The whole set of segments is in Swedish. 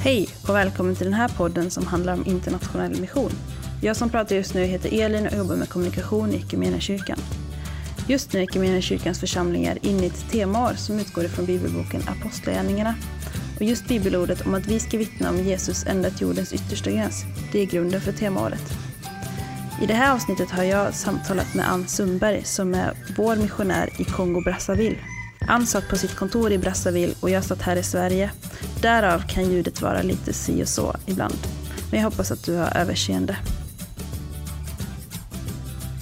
Hej och välkommen till den här podden som handlar om internationell mission. Jag som pratar just nu heter Elin och jobbar med kommunikation i kyrkan. Just nu är kyrkans församlingar inne i ett temaår som utgår ifrån bibelboken Apostlagärningarna. Och just bibelordet om att vi ska vittna om Jesus ända till jordens yttersta gräns, det är grunden för temaåret. I det här avsnittet har jag samtalat med Ann Sundberg som är vår missionär i Kongo-Brazzaville. Ann satt på sitt kontor i Brazzaville och jag satt här i Sverige. Därav kan ljudet vara lite si och så ibland. Men jag hoppas att du har överseende.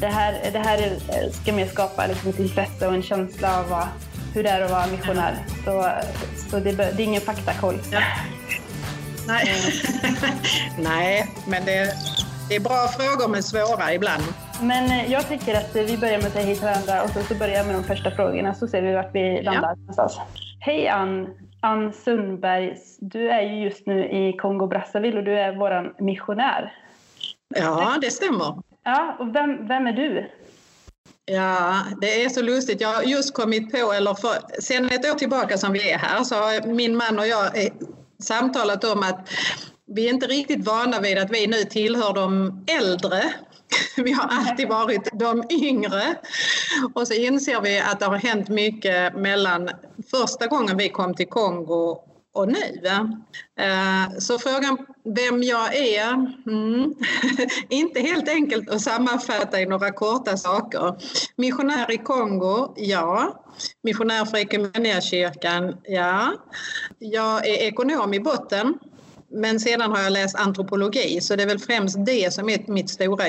Det här, det här ska mer skapa liksom ett intresse och en känsla av vad, hur det är att vara missionär. Så, så det, det är ingen faktakoll. Ja. Nej. Nej, men det, det är bra frågor men svåra ibland. Men eh, jag tycker att vi börjar med att säga hej till varandra och så, så börjar jag med de första frågorna så ser vi vart vi landar ja. någonstans. Hej Ann! Ann Sundberg, du är ju just nu i Kongo-Brazzaville och du är vår missionär. Ja, det stämmer. Ja, och vem, vem är du? Ja, det är så lustigt. Jag har just kommit på, eller för, sen ett år tillbaka som vi är här, så har min man och jag eh, samtalat om att vi är inte riktigt vana vid att vi nu tillhör de äldre. Vi har alltid varit de yngre. Och så inser vi att det har hänt mycket mellan första gången vi kom till Kongo och nu. Eh, så frågan vem jag är, mm, inte helt enkelt att sammanfatta i några korta saker. Missionär i Kongo, ja. Missionär för Equmeniakyrkan, ja. Jag är ekonom i botten men sedan har jag läst antropologi så det är väl främst det som är mitt stora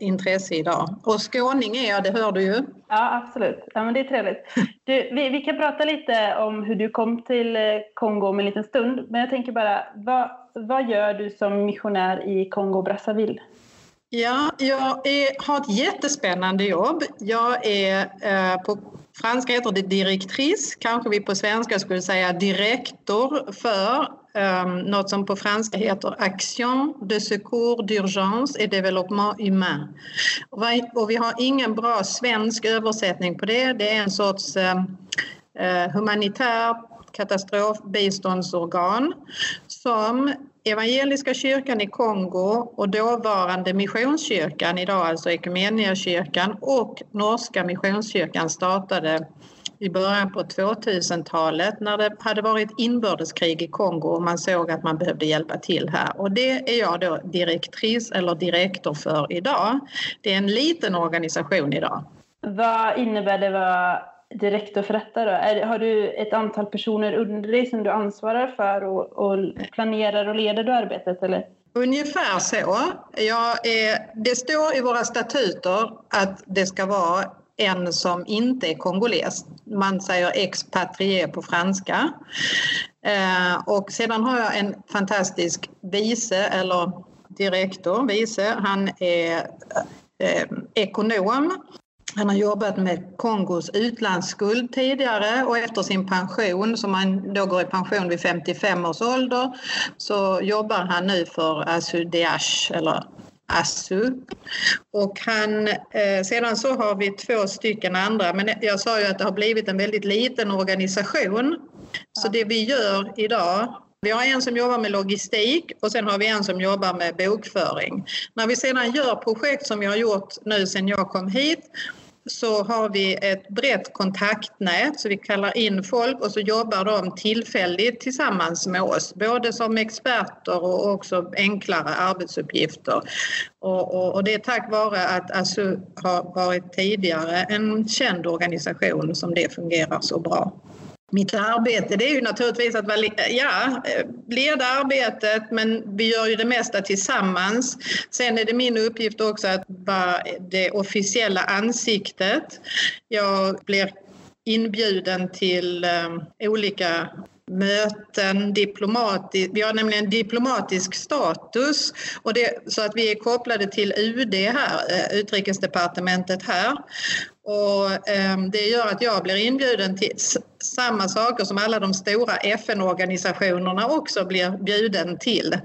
intresse idag. Och skåning är jag, det hör du ju. Ja, absolut. Ja, men det är trevligt. Du, vi, vi kan prata lite om hur du kom till eh, Kongo om en liten stund. Men jag tänker bara, vad, vad gör du som missionär i Kongo-Brazzaville? Ja, jag är, har ett jättespännande jobb. Jag är eh, på franska heter det direktrice, kanske vi på svenska skulle säga direktor för Ehm, något som på franska heter Action de secours d'urgence et développement humain. Och vi har ingen bra svensk översättning på det. Det är en sorts uh, humanitär katastrofbiståndsorgan som Evangeliska kyrkan i Kongo och dåvarande Missionskyrkan, idag alltså Equmeniakyrkan och Norska Missionskyrkan startade i början på 2000-talet när det hade varit inbördeskrig i Kongo och man såg att man behövde hjälpa till här. Och det är jag då direktris eller direktor för idag. Det är en liten organisation idag. Vad innebär det att vara direktor för detta? Då? Är, har du ett antal personer under dig som du ansvarar för och, och planerar och leder du arbetet? Eller? Ungefär så. Jag är, det står i våra statuter att det ska vara en som inte är kongoles. Man säger expatrié på franska. Eh, och sedan har jag en fantastisk vice eller direktor, vice. Han är eh, ekonom han har jobbat med Kongos utlandsskuld tidigare och efter sin pension, som han då går i pension vid 55 års ålder, så jobbar han nu för ASUDH eller ASU. Och han, eh, sedan så har vi två stycken andra, men jag sa ju att det har blivit en väldigt liten organisation. Så det vi gör idag vi har en som jobbar med logistik och sen har vi en som jobbar med bokföring. När vi sedan gör projekt som vi har gjort nu sedan jag kom hit så har vi ett brett kontaktnät så vi kallar in folk och så jobbar de tillfälligt tillsammans med oss, både som experter och också enklare arbetsuppgifter. Och, och, och det är tack vare att ASU har varit tidigare en känd organisation som det fungerar så bra. Mitt arbete det är ju naturligtvis att ja, eh, leda arbetet men vi gör ju det mesta tillsammans. Sen är det min uppgift också att vara det officiella ansiktet. Jag blir inbjuden till eh, olika möten, diplomatisk, vi har nämligen diplomatisk status och det, så att vi är kopplade till UD här, eh, utrikesdepartementet här. Och, eh, det gör att jag blir inbjuden till samma saker som alla de stora FN-organisationerna också blir bjuden till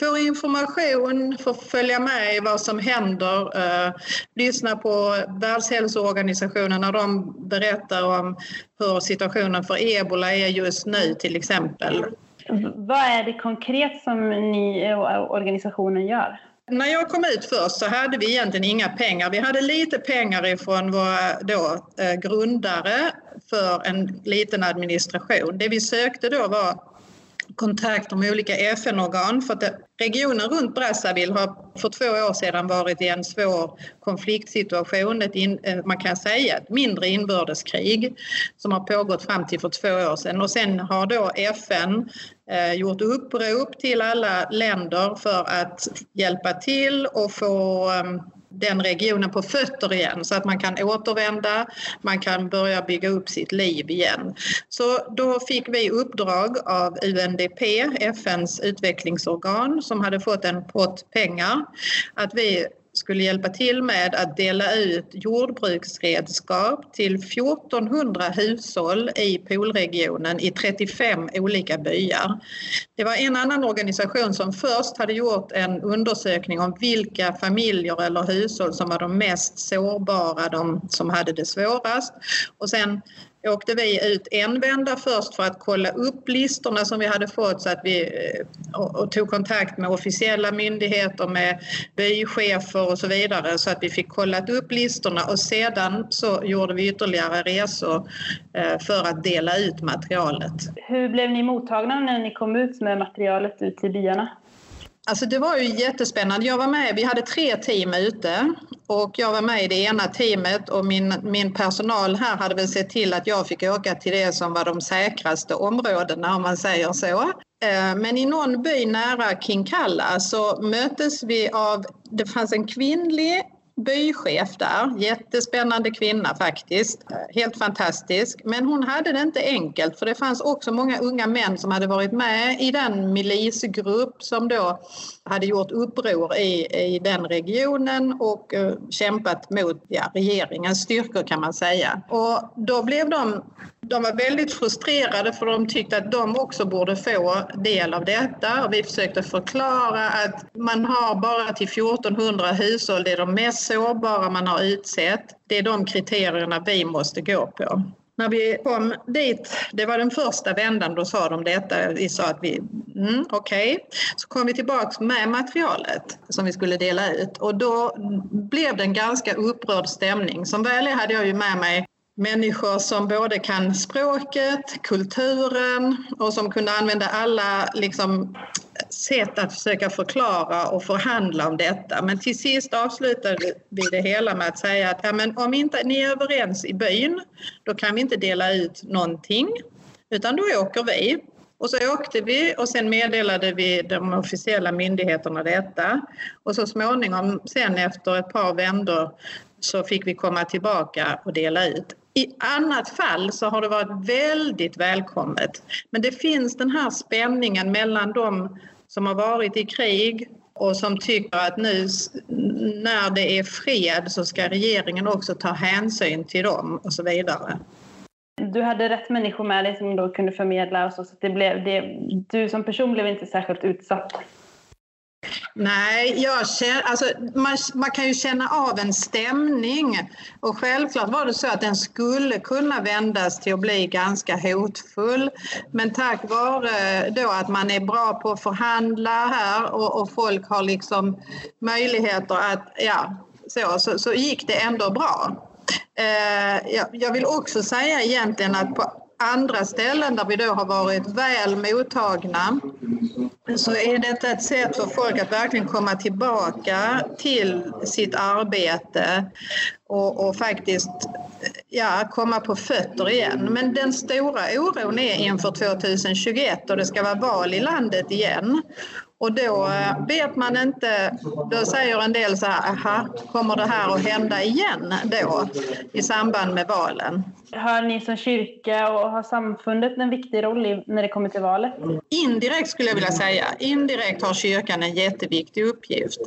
får information, får följa med i vad som händer, eh, lyssna på Världshälsoorganisationen när de berättar om hur situationen för ebola är just nu till exempel. Mm. Vad är det konkret som ni och organisationen gör? När jag kom ut först så hade vi egentligen inga pengar. Vi hade lite pengar ifrån våra då, eh, grundare för en liten administration. Det vi sökte då var kontakter med olika FN-organ för att regionen runt Brazzaville har för två år sedan varit i en svår konfliktsituation, ett in, eh, man kan säga ett mindre inbördeskrig som har pågått fram till för två år sedan. Och sen har då FN eh, gjort upprop till alla länder för att hjälpa till och få ehm, den regionen på fötter igen så att man kan återvända, man kan börja bygga upp sitt liv igen. Så då fick vi uppdrag av UNDP, FNs utvecklingsorgan som hade fått en pott pengar, att vi skulle hjälpa till med att dela ut jordbruksredskap till 1400 hushåll i Polregionen i 35 olika byar. Det var en annan organisation som först hade gjort en undersökning om vilka familjer eller hushåll som var de mest sårbara, de som hade det svårast. Och sen åkte vi ut en vända först för att kolla upp listorna som vi hade fått så att vi eh, och, och tog kontakt med officiella myndigheter, med bychefer och så vidare så att vi fick kollat upp listorna och sedan så gjorde vi ytterligare resor eh, för att dela ut materialet. Hur blev ni mottagna när ni kom ut med materialet ut till byarna? Alltså det var ju jättespännande. Jag var med, vi hade tre team ute och jag var med i det ena teamet och min, min personal här hade väl sett till att jag fick åka till det som var de säkraste områdena om man säger så. Eh, men i någon by nära Kinkalla så möttes vi av, det fanns en kvinnlig bychef där, jättespännande kvinna faktiskt, helt fantastisk. Men hon hade det inte enkelt för det fanns också många unga män som hade varit med i den milisgrupp som då hade gjort uppror i, i den regionen och eh, kämpat mot ja, regeringens styrkor kan man säga. Och då blev de de var väldigt frustrerade för de tyckte att de också borde få del av detta och vi försökte förklara att man har bara till 1400 hushåll, det är de mest sårbara man har utsett. Det är de kriterierna vi måste gå på. När vi kom dit, det var den första vändan, då sa de detta. Vi sa att vi, mm, okej. Okay. Så kom vi tillbaks med materialet som vi skulle dela ut och då blev det en ganska upprörd stämning. Som väl är hade jag ju med mig människor som både kan språket, kulturen och som kunde använda alla liksom, sätt att försöka förklara och förhandla om detta. Men till sist avslutade vi det hela med att säga att ja, men om inte ni är överens i byn, då kan vi inte dela ut någonting, utan då åker vi. Och så åkte vi och sen meddelade vi de officiella myndigheterna detta. Och så småningom, sen efter ett par vändor, så fick vi komma tillbaka och dela ut. I annat fall så har det varit väldigt välkommet. Men det finns den här spänningen mellan de som har varit i krig och som tycker att nu när det är fred så ska regeringen också ta hänsyn till dem och så vidare. Du hade rätt människor med dig som då kunde förmedla och så, så det blev, det, du som person blev inte särskilt utsatt. Nej, jag känner, alltså, man, man, kan ju känna av en stämning och självklart var det så att den skulle kunna vändas till att bli ganska hotfull. Men tack vare då att man är bra på att förhandla här och, och folk har liksom möjligheter att, ja, så, så, så gick det ändå bra. Eh, jag, jag vill också säga egentligen att på andra ställen där vi då har varit väl mottagna så är detta ett sätt för folk att verkligen komma tillbaka till sitt arbete och, och, faktiskt ja, komma på fötter igen. Men den stora oron är inför 2021 och det ska vara val i landet igen. Och då eh, vet man inte, då säger en del så här, aha, kommer det här att hända igen då i samband med valen? Har ni som kyrka och har samfundet en viktig roll när det kommer till valet? Indirekt skulle jag vilja säga. Indirekt har kyrkan en jätteviktig uppgift.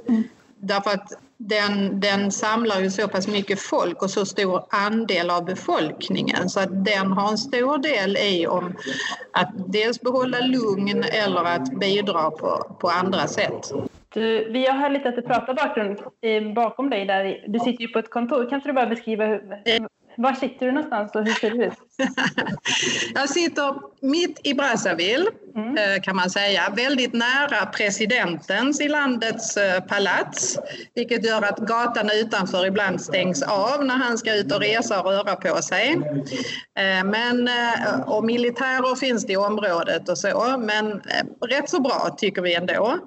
Därför att den, den samlar ju så pass mycket folk och så stor andel av befolkningen så att den har en stor del i om att dels behålla lugn eller att bidra på, på andra sätt. Du, vi har hört lite att du pratar bakgrund, eh, bakom dig där. Du sitter ju på ett kontor. Kan inte du bara beskriva hur, var sitter du någonstans och hur ser det ut? Jag sitter mitt i Brazzaville mm. Eh, kan man säga, väldigt nära presidentens i landets eh, palats, vilket gör att gatan utanför ibland stängs av när han ska ut och resa och röra på sig. Eh, men, och militärer finns det i området och så, men rätt så bra tycker vi ändå.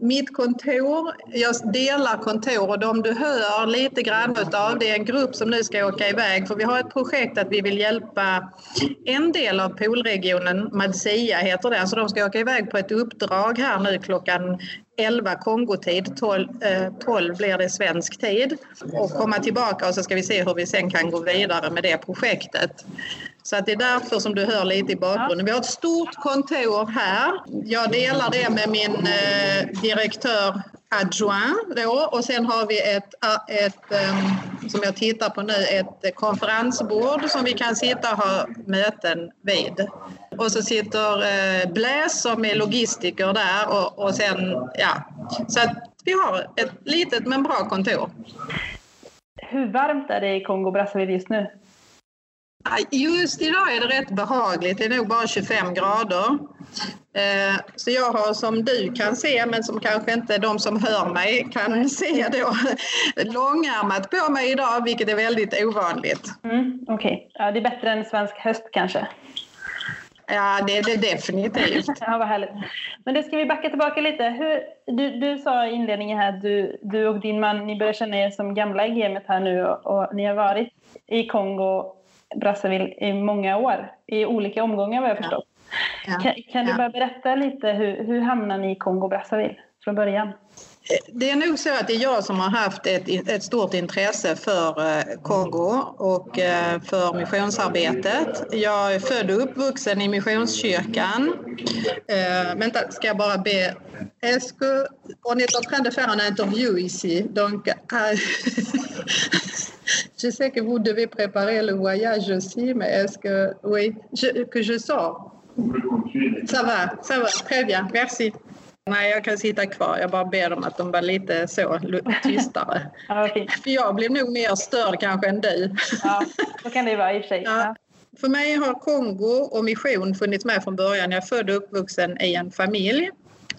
Mitt kontor, jag delar kontor och de du hör lite grann av det är en grupp som nu ska åka iväg för vi har ett projekt att vi vill hjälpa en del av poolregionen, Madsia heter det, så de ska åka iväg på ett uppdrag här nu klockan 11 Kongotid, 12, eh, 12 blir det svensk tid och komma tillbaka och så ska vi se hur vi sen kan gå vidare med det projektet. Så att det är därför som du hör lite i bakgrunden. Vi har ett stort kontor här. Jag delar det med min eh, direktör adjoint då och sen har vi ett, ett ehm, som jag tittar på nu, ett konferensbord som vi kan sitta och ha möten vid. Och så sitter eh, Bläs som är logistiker där och, och sen, ja, så att vi har ett litet men bra kontor. Hur varmt är det i Kongo-Brazzaville just nu? Just idag är det rätt behagligt. Det är nog bara 25 grader. Eh, så jag har som du kan se, men som kanske inte de som hör mig kan se då, långärmat på mig idag, vilket är väldigt ovanligt. Mm, Okej, okay. ja, det är bättre än svensk höst kanske? Ja, det är det definitivt. ja, vad härligt. Men det ska vi backa tillbaka lite. Hur, du, du sa i inledningen här att du, du och din man ni börjar känna er som gamla i gamet här nu och, och ni har varit i Kongo Brazzaville i många år, i olika omgångar vad jag förstått. Ja. Ja. Kan, kan, du bara berätta lite, hur, hur hamnade ni i Kongo Brazzaville från början? Det är nog så att det är jag som har haft ett, ett stort intresse för eh, Kongo och eh, för missionsarbetet. Jag är född och uppvuxen i Missionskyrkan. Äh, vänta, ska jag bara be... Est-ce que on est en train de faire une interview ici? Donc, euh, je sais que vous devez préparer le voyage aussi, mais est-ce que... Oui, je, que je sors? Ça va, ça va, très bien, merci. Nej, jag kan sitta kvar. Jag bara ber dem att de var lite så tystare. ja, För jag blev nog mer störd kanske än du. ja, så kan det vara i och för sig. Ja. För mig har Kongo och mission funnits med från början. Jag är född och uppvuxen i en familj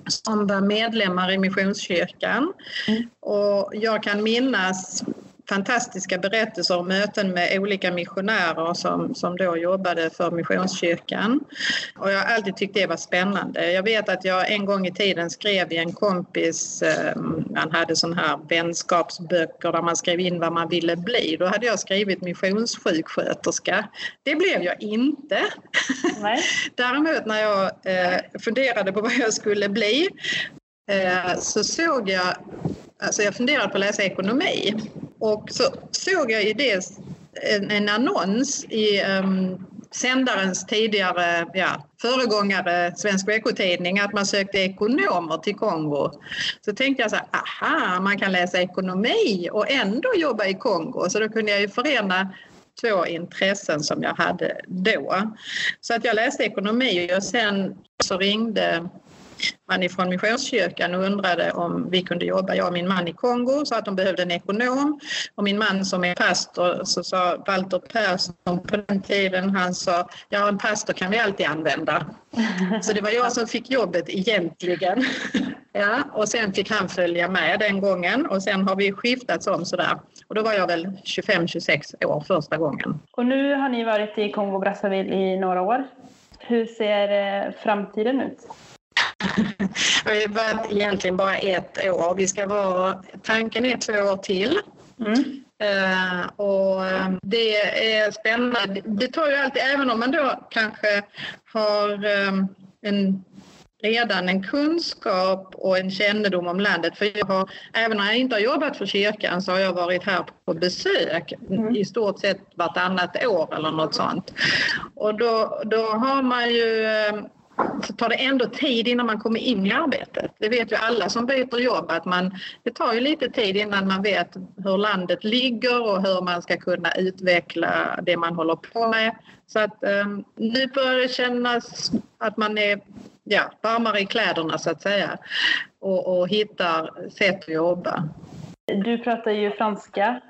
som var medlemmar i Missionskyrkan. Mm. Och jag kan minnas fantastiska berättelser om möten med olika missionärer som, som då jobbade för Missionskyrkan. Och jag har alltid tyckt det var spännande. Jag vet att jag en gång i tiden skrev i en kompis, eh, man hade sån här vänskapsböcker där man skrev in vad man ville bli. Då hade jag skrivit missionssjuksköterska. Det blev jag inte. Nej. Däremot när jag eh, funderade på vad jag skulle bli eh, så såg jag Alltså jag funderade på att läsa ekonomi och så såg jag i det en, en annons i um, sändarens tidigare ja, föregångare Svensk veckotidning att man sökte ekonomer till Kongo. Så tänkte jag så här, aha, man kan läsa ekonomi och ändå jobba i Kongo. Så då kunde jag ju förena två intressen som jag hade då. Så att jag läste ekonomi och sen så ringde man ifrån Missionskyrkan och undrade om vi kunde jobba, jag och min man i Kongo, så att de behövde en ekonom. Och min man som är pastor, så sa Walter Persson på den tiden, han sa ja en pastor kan vi alltid använda. Så det var jag som fick jobbet egentligen. Ja, och sen fick han följa med den gången och sen har vi skiftats om sådär. Och då var jag väl 25-26 år första gången. Och nu har ni varit i Kongo-Brazzaville i några år. Hur ser eh, framtiden ut? Vi har varit egentligen bara ett år. Vi ska vara, tanken är två år till. Mm. Uh, och uh, det är spännande. Det tar ju alltid, även om man då kanske har um, en redan en kunskap och en kännedom om landet. För jag har, även när jag inte har jobbat för kyrkan så har jag varit här på besök mm. i stort sett vartannat år eller något sånt. Och då, då har man ju så tar det ändå tid innan man kommer in i arbetet. Det vet ju alla som byter jobb att man, det tar ju lite tid innan man vet hur landet ligger och hur man ska kunna utveckla det man håller på med. Så att um, nu börjar det kännas att man är ja, varmare i kläderna så att säga och, och hittar sätt att jobba. Du pratar ju franska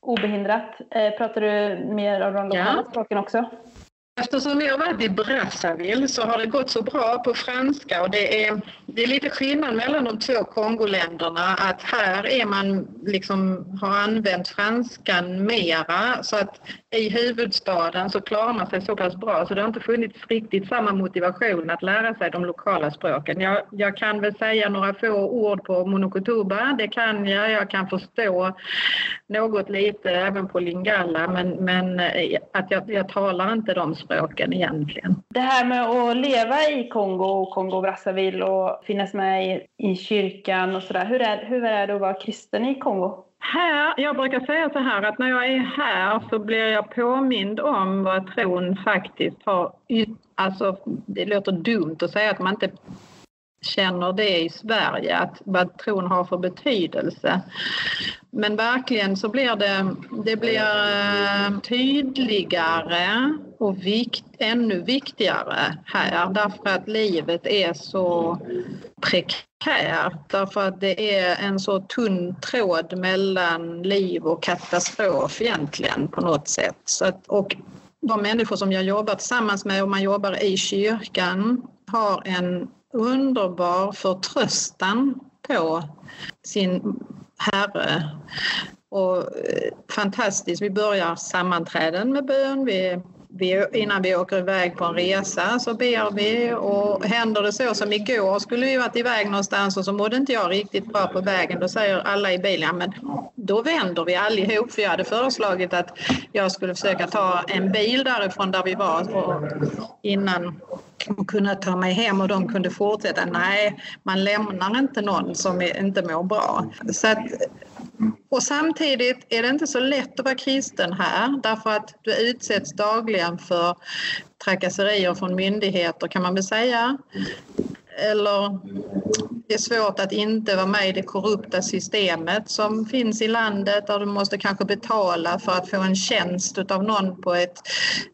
obehindrat. Eh, pratar du mer av de lokala ja. språken också? Eftersom vi har varit i Brazzaville så har det gått så bra på franska och det är, det är lite skillnad mellan de två Kongoländerna att här är man liksom har använt franskan mera så att i huvudstaden så klarar man sig så pass bra så det har inte funnits riktigt samma motivation att lära sig de lokala språken. Jag, jag kan väl säga några få ord på monokotuba, det kan jag. Jag kan förstå något lite även på lingala men, men eh, att jag, jag talar inte de språken egentligen. Det här med att leva i Kongo och Kongo-Brazzaville och finnas med i, i kyrkan och sådär. Hur är, hur är det att vara kristen i Kongo? Här, jag brukar säga så här att när jag är här så blir jag påmind om vad tron faktiskt har... Alltså, det låter dumt att säga att man inte känner det i Sverige, att vad tron har för betydelse. Men verkligen så blir det, det blir eh, tydligare och vikt, ännu viktigare här därför att livet är så prekärt. Därför att det är en så tunn tråd mellan liv och katastrof egentligen på något sätt. Så att, och de människor som jag jobbar tillsammans med och man jobbar i kyrkan har en underbar förtröstan på sin Herre. Och eh, fantastiskt, vi börjar sammanträden med bön. Vi vi, innan vi åker iväg på en resa så ber vi och händer det så som igår skulle vi varit iväg någonstans och så mådde inte jag riktigt bra på vägen. Då säger alla i bilen, ja, men då vänder vi allihop för jag hade föreslagit att jag skulle försöka ta en bil därifrån där vi var innan och kunna ta mig hem och de kunde fortsätta. Nej, man lämnar inte någon som inte mår bra. Så att, och samtidigt är det inte så lätt att vara kristen här därför att du utsätts dagligen för trakasserier från myndigheter kan man väl säga. Eller det är svårt att inte vara med i det korrupta systemet som finns i landet där du måste kanske betala för att få en tjänst av någon på ett,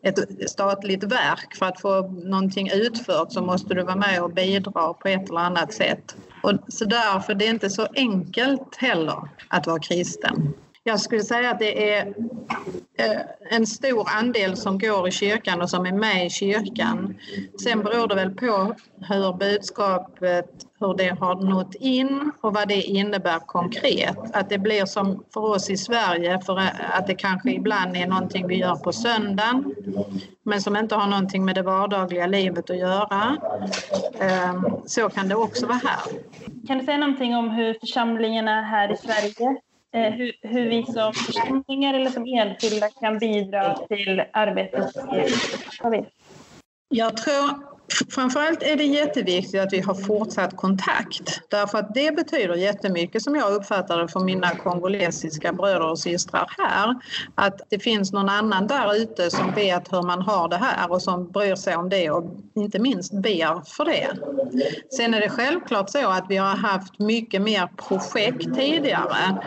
ett statligt verk. För att få någonting utfört så måste du vara med och bidra på ett eller annat sätt. Och så därför det är inte så enkelt heller att vara kristen. Jag skulle säga att det är Eh, en stor andel som går i kyrkan och som är med i kyrkan. Sen beror det väl på hur budskapet hur det har nått in och vad det innebär konkret. Att det blir som för oss i Sverige, för att det kanske ibland är någonting vi gör på söndagen men som inte har någonting med det vardagliga livet att göra. Ehm, så kan det också vara här. Kan du säga någonting om hur församlingarna här i Sverige Eh, hur, hur vi som församlingar eller som enskilda kan bidra till arbetet Jag tror Framförallt är det jätteviktigt att vi har fortsatt kontakt därför att det betyder jättemycket som jag uppfattar det för mina kongolesiska bröder och systrar här. Att det finns någon annan där ute som vet hur man har det här och som bryr sig om det och inte minst ber för det. Sen är det självklart så att vi har haft mycket mer projekt tidigare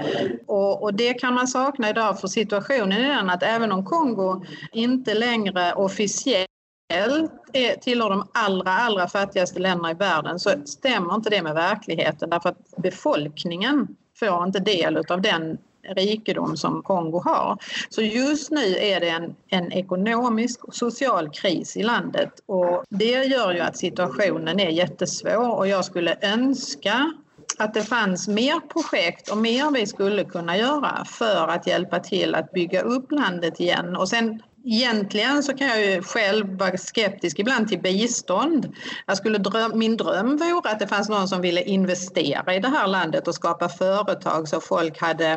och, och det kan man sakna idag för situationen är den att även om Kongo inte längre officiellt är, tillhör de allra, allra fattigaste länderna i världen så stämmer inte det med verkligheten därför att befolkningen får inte del av den rikedom som Kongo har. Så just nu är det en, en ekonomisk och social kris i landet och det gör ju att situationen är jättesvår och jag skulle önska att det fanns mer projekt och mer vi skulle kunna göra för att hjälpa till att bygga upp landet igen. Och sen Egentligen så kan jag ju själv vara skeptisk ibland till bistånd. Jag skulle dröm, min dröm vore att det fanns någon som ville investera i det här landet och skapa företag så folk hade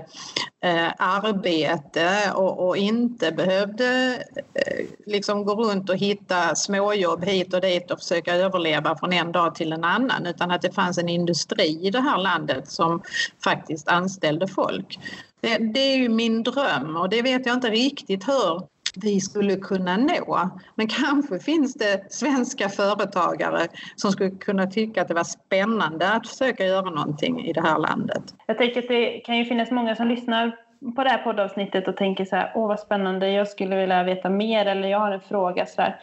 eh, arbete och, och, inte behövde eh, liksom gå runt och hitta småjobb hit och dit och försöka överleva från en dag till en annan utan att det fanns en industri i det här landet som faktiskt anställde folk. Det, det är ju min dröm och det vet jag inte riktigt hur vi skulle kunna nå. Men kanske finns det svenska företagare som skulle kunna tycka att det var spännande att försöka göra någonting i det här landet. Jag tänker att det kan ju finnas många som lyssnar på det här poddavsnittet och tänker så här, åh vad spännande, jag skulle vilja veta mer eller jag har en fråga så där.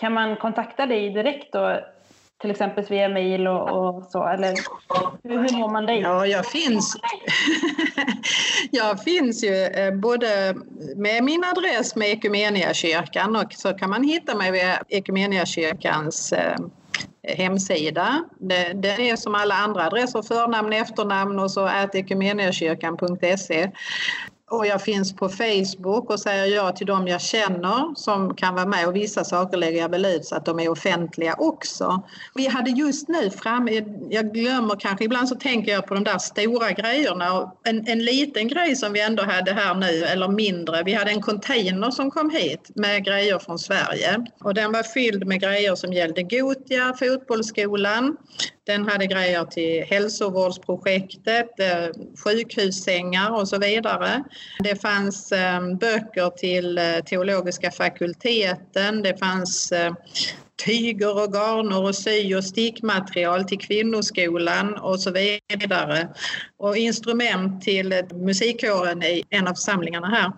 Kan man kontakta dig direkt då till exempel via mejl och, och, så? Eller hur, hur når man dig? Ja, jag finns, jag finns ju eh, både med min adress med Ekumeniakyrkan och så kan man hitta mig via Ekumeniakyrkans eh, hemsida. Den är som alla andra adresser, förnamn, efternamn och så ekumeniakyrkan.se och jag finns på Facebook och säger ja till dem jag känner som kan vara med och vissa saker lägger jag väl ut så att de är offentliga också. Vi hade just nu framme, jag glömmer kanske, ibland så tänker jag på de där stora grejerna en, en liten grej som vi ändå hade här nu, eller mindre, vi hade en container som kom hit med grejer från Sverige och den var fylld med grejer som gällde Gotia, fotbollsskolan, den hade grejer till hälsovårdsprojektet, eh, sjukhussängar och så vidare. Det fanns eh, böcker till eh, teologiska fakulteten, det fanns tyger och garner och sy och stickmaterial till kvinnoskolan och så vidare. Och instrument till musikkåren i en av församlingarna här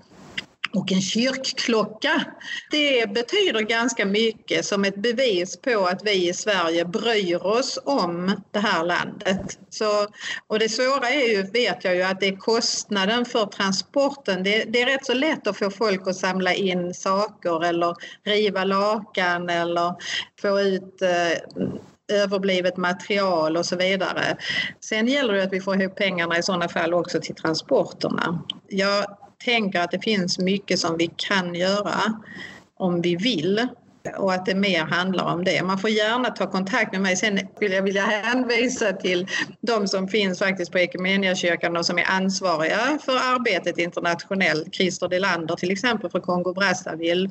och en kyrkklocka. Det betyder ganska mycket som ett bevis på att vi i Sverige bryr oss om det här landet. Så, och det svåra är ju, vet jag ju, att det är kostnaden för transporten. Det, det är rätt så lätt att få folk att samla in saker eller riva lakan eller få ut eh, överblivet material och så vidare. Sen gäller det att vi får ihop pengarna i sådana fall också till transporterna. Jag tänker att det finns mycket som vi kan göra om vi vill och att det mer handlar om det. Man får gärna ta kontakt med mig. Sen vill jag vilja hänvisa till de som finns faktiskt på Equmeniakyrkan och som är ansvariga för arbetet internationellt. Christer Delander till exempel för Kongo-Brazzaville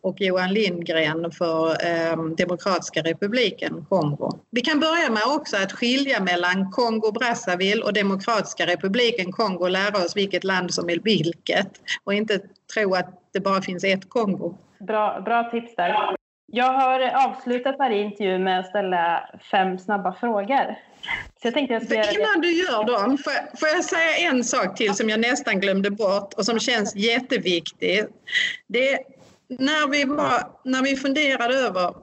och Johan Lindgren för eh, Demokratiska republiken Kongo. Vi kan börja med också att skilja mellan Kongo-Brazzaville och Demokratiska republiken Kongo och lära oss vilket land som är vilket och inte tro att det bara finns ett Kongo. Bra, bra tips där. Jag har avslutat varje intervju med att ställa fem snabba frågor. Så jag tänkte jag ska Innan du gör dem, får jag, får jag säga en sak till som jag nästan glömde bort och som känns jätteviktig. Det, när, vi var, när vi funderade över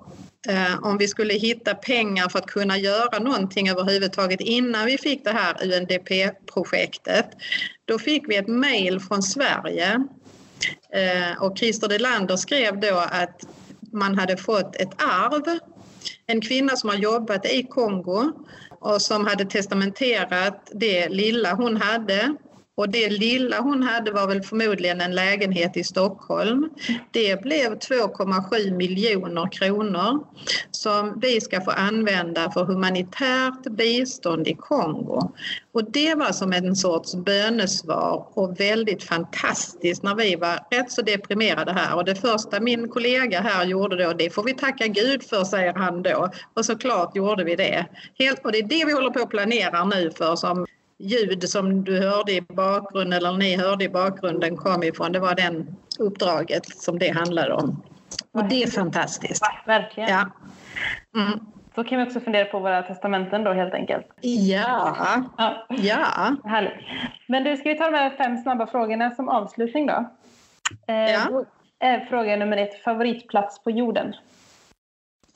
eh, om vi skulle hitta pengar för att kunna göra någonting överhuvudtaget innan vi fick det här UNDP-projektet, då fick vi ett mejl från Sverige Eh, och Christer Delander skrev då att man hade fått ett arv. En kvinna som har jobbat i Kongo och som hade testamenterat det lilla hon hade och det lilla hon hade var väl förmodligen en lägenhet i Stockholm. Det blev 2,7 miljoner kronor som vi ska få använda för humanitärt bistånd i Kongo. Och det var som en sorts bönesvar och väldigt fantastiskt när vi var rätt så deprimerade här. Och det första min kollega här gjorde då, det får vi tacka Gud för, säger han då. Och såklart gjorde vi det. Helt, och det är det vi håller på att planera nu för som ljud som du hörde i bakgrunden eller ni hörde i bakgrunden kom ifrån. Det var det uppdraget som det handlade om. Och det är fantastiskt. Verkligen. Ja. Mm. Då kan vi också fundera på våra testamenten då helt enkelt. Ja. Ja. ja. Härligt. Men du, ska vi ta de här fem snabba frågorna som avslutning då? Eh, ja. Är fråga nummer ett, favoritplats på jorden?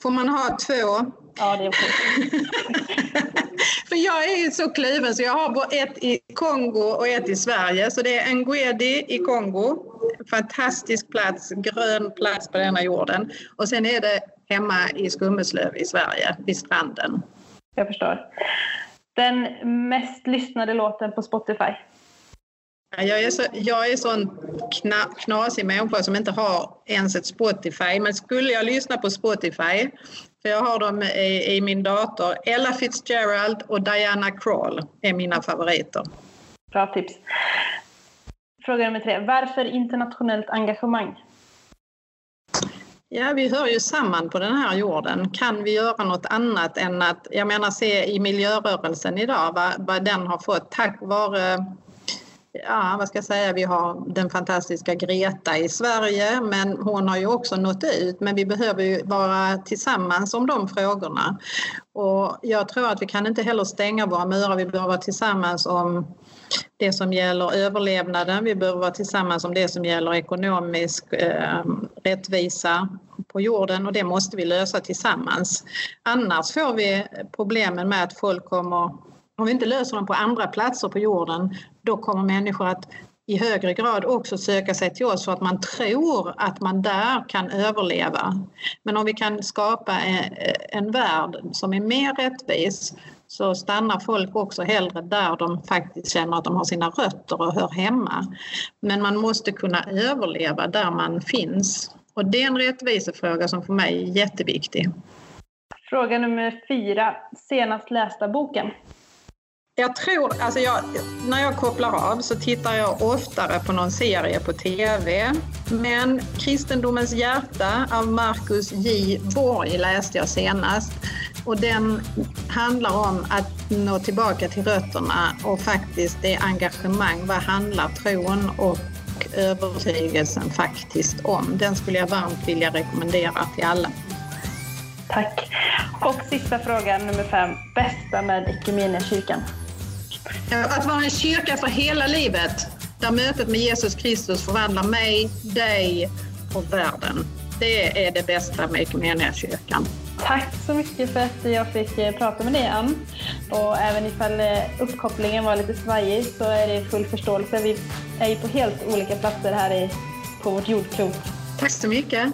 Får man ha två? Ja, det är okej. För jag är ju så kluven så jag har ett i Kongo och ett i Sverige. Så det är Nguedi i Kongo. Fantastisk plats, grön plats på denna jorden. Och sen är det hemma i Skummeslöv i Sverige, vid stranden. Jag förstår. Den mest lyssnade låten på Spotify? Jag är, så, jag är sån kna, knasig människa som inte har ens ett Spotify. Men skulle jag lyssna på Spotify, för jag har dem i, i min dator, Ella Fitzgerald och Diana Krall är mina favoriter. Bra tips. Fråga nummer tre. Varför internationellt engagemang? Ja, vi hör ju samman på den här jorden. Kan vi göra något annat än att, jag menar se i miljörörelsen idag vad, vad den har fått tack vare ja, vad ska jag säga, vi har den fantastiska Greta i Sverige men hon har ju också nått ut. Men vi behöver ju vara tillsammans om de frågorna. Och jag tror att vi kan inte heller stänga våra murar, vi behöver vara tillsammans om det som gäller överlevnaden, vi behöver vara tillsammans om det som gäller ekonomisk eh, rättvisa på jorden och det måste vi lösa tillsammans. Annars får vi problemen med att folk kommer om vi inte löser dem på andra platser på jorden, då kommer människor att i högre grad också söka sig till oss för att man tror att man där kan överleva. Men om vi kan skapa eh, en värld som är mer rättvis så stannar folk också hellre där de faktiskt känner att de har sina rötter och hör hemma. Men man måste kunna överleva där man finns. Och det är en rättvisefråga som för mig är jätteviktig. Fråga nummer fyra, senast lästa boken? Jag tror, alltså jag, när jag kopplar av så tittar jag oftare på någon serie på TV. Men Kristendomens hjärta av Marcus J. Borg läste jag senast. Och den handlar om att nå tillbaka till rötterna och faktiskt det engagemang. Vad handlar tron och övertygelsen faktiskt om? Den skulle jag varmt vilja rekommendera till alla. Tack. Och sista frågan, nummer fem. Bästa med kyrkan? Att vara en kyrka för hela livet, där mötet med Jesus Kristus förvandlar mig, dig och världen. Det är det bästa med kyrkan. Tack så mycket för att jag fick eh, prata med dig, Ann. Och även ifall eh, uppkopplingen var lite svajig så är det full förståelse. Vi är ju på helt olika platser här på vårt jordklot. Tack så mycket.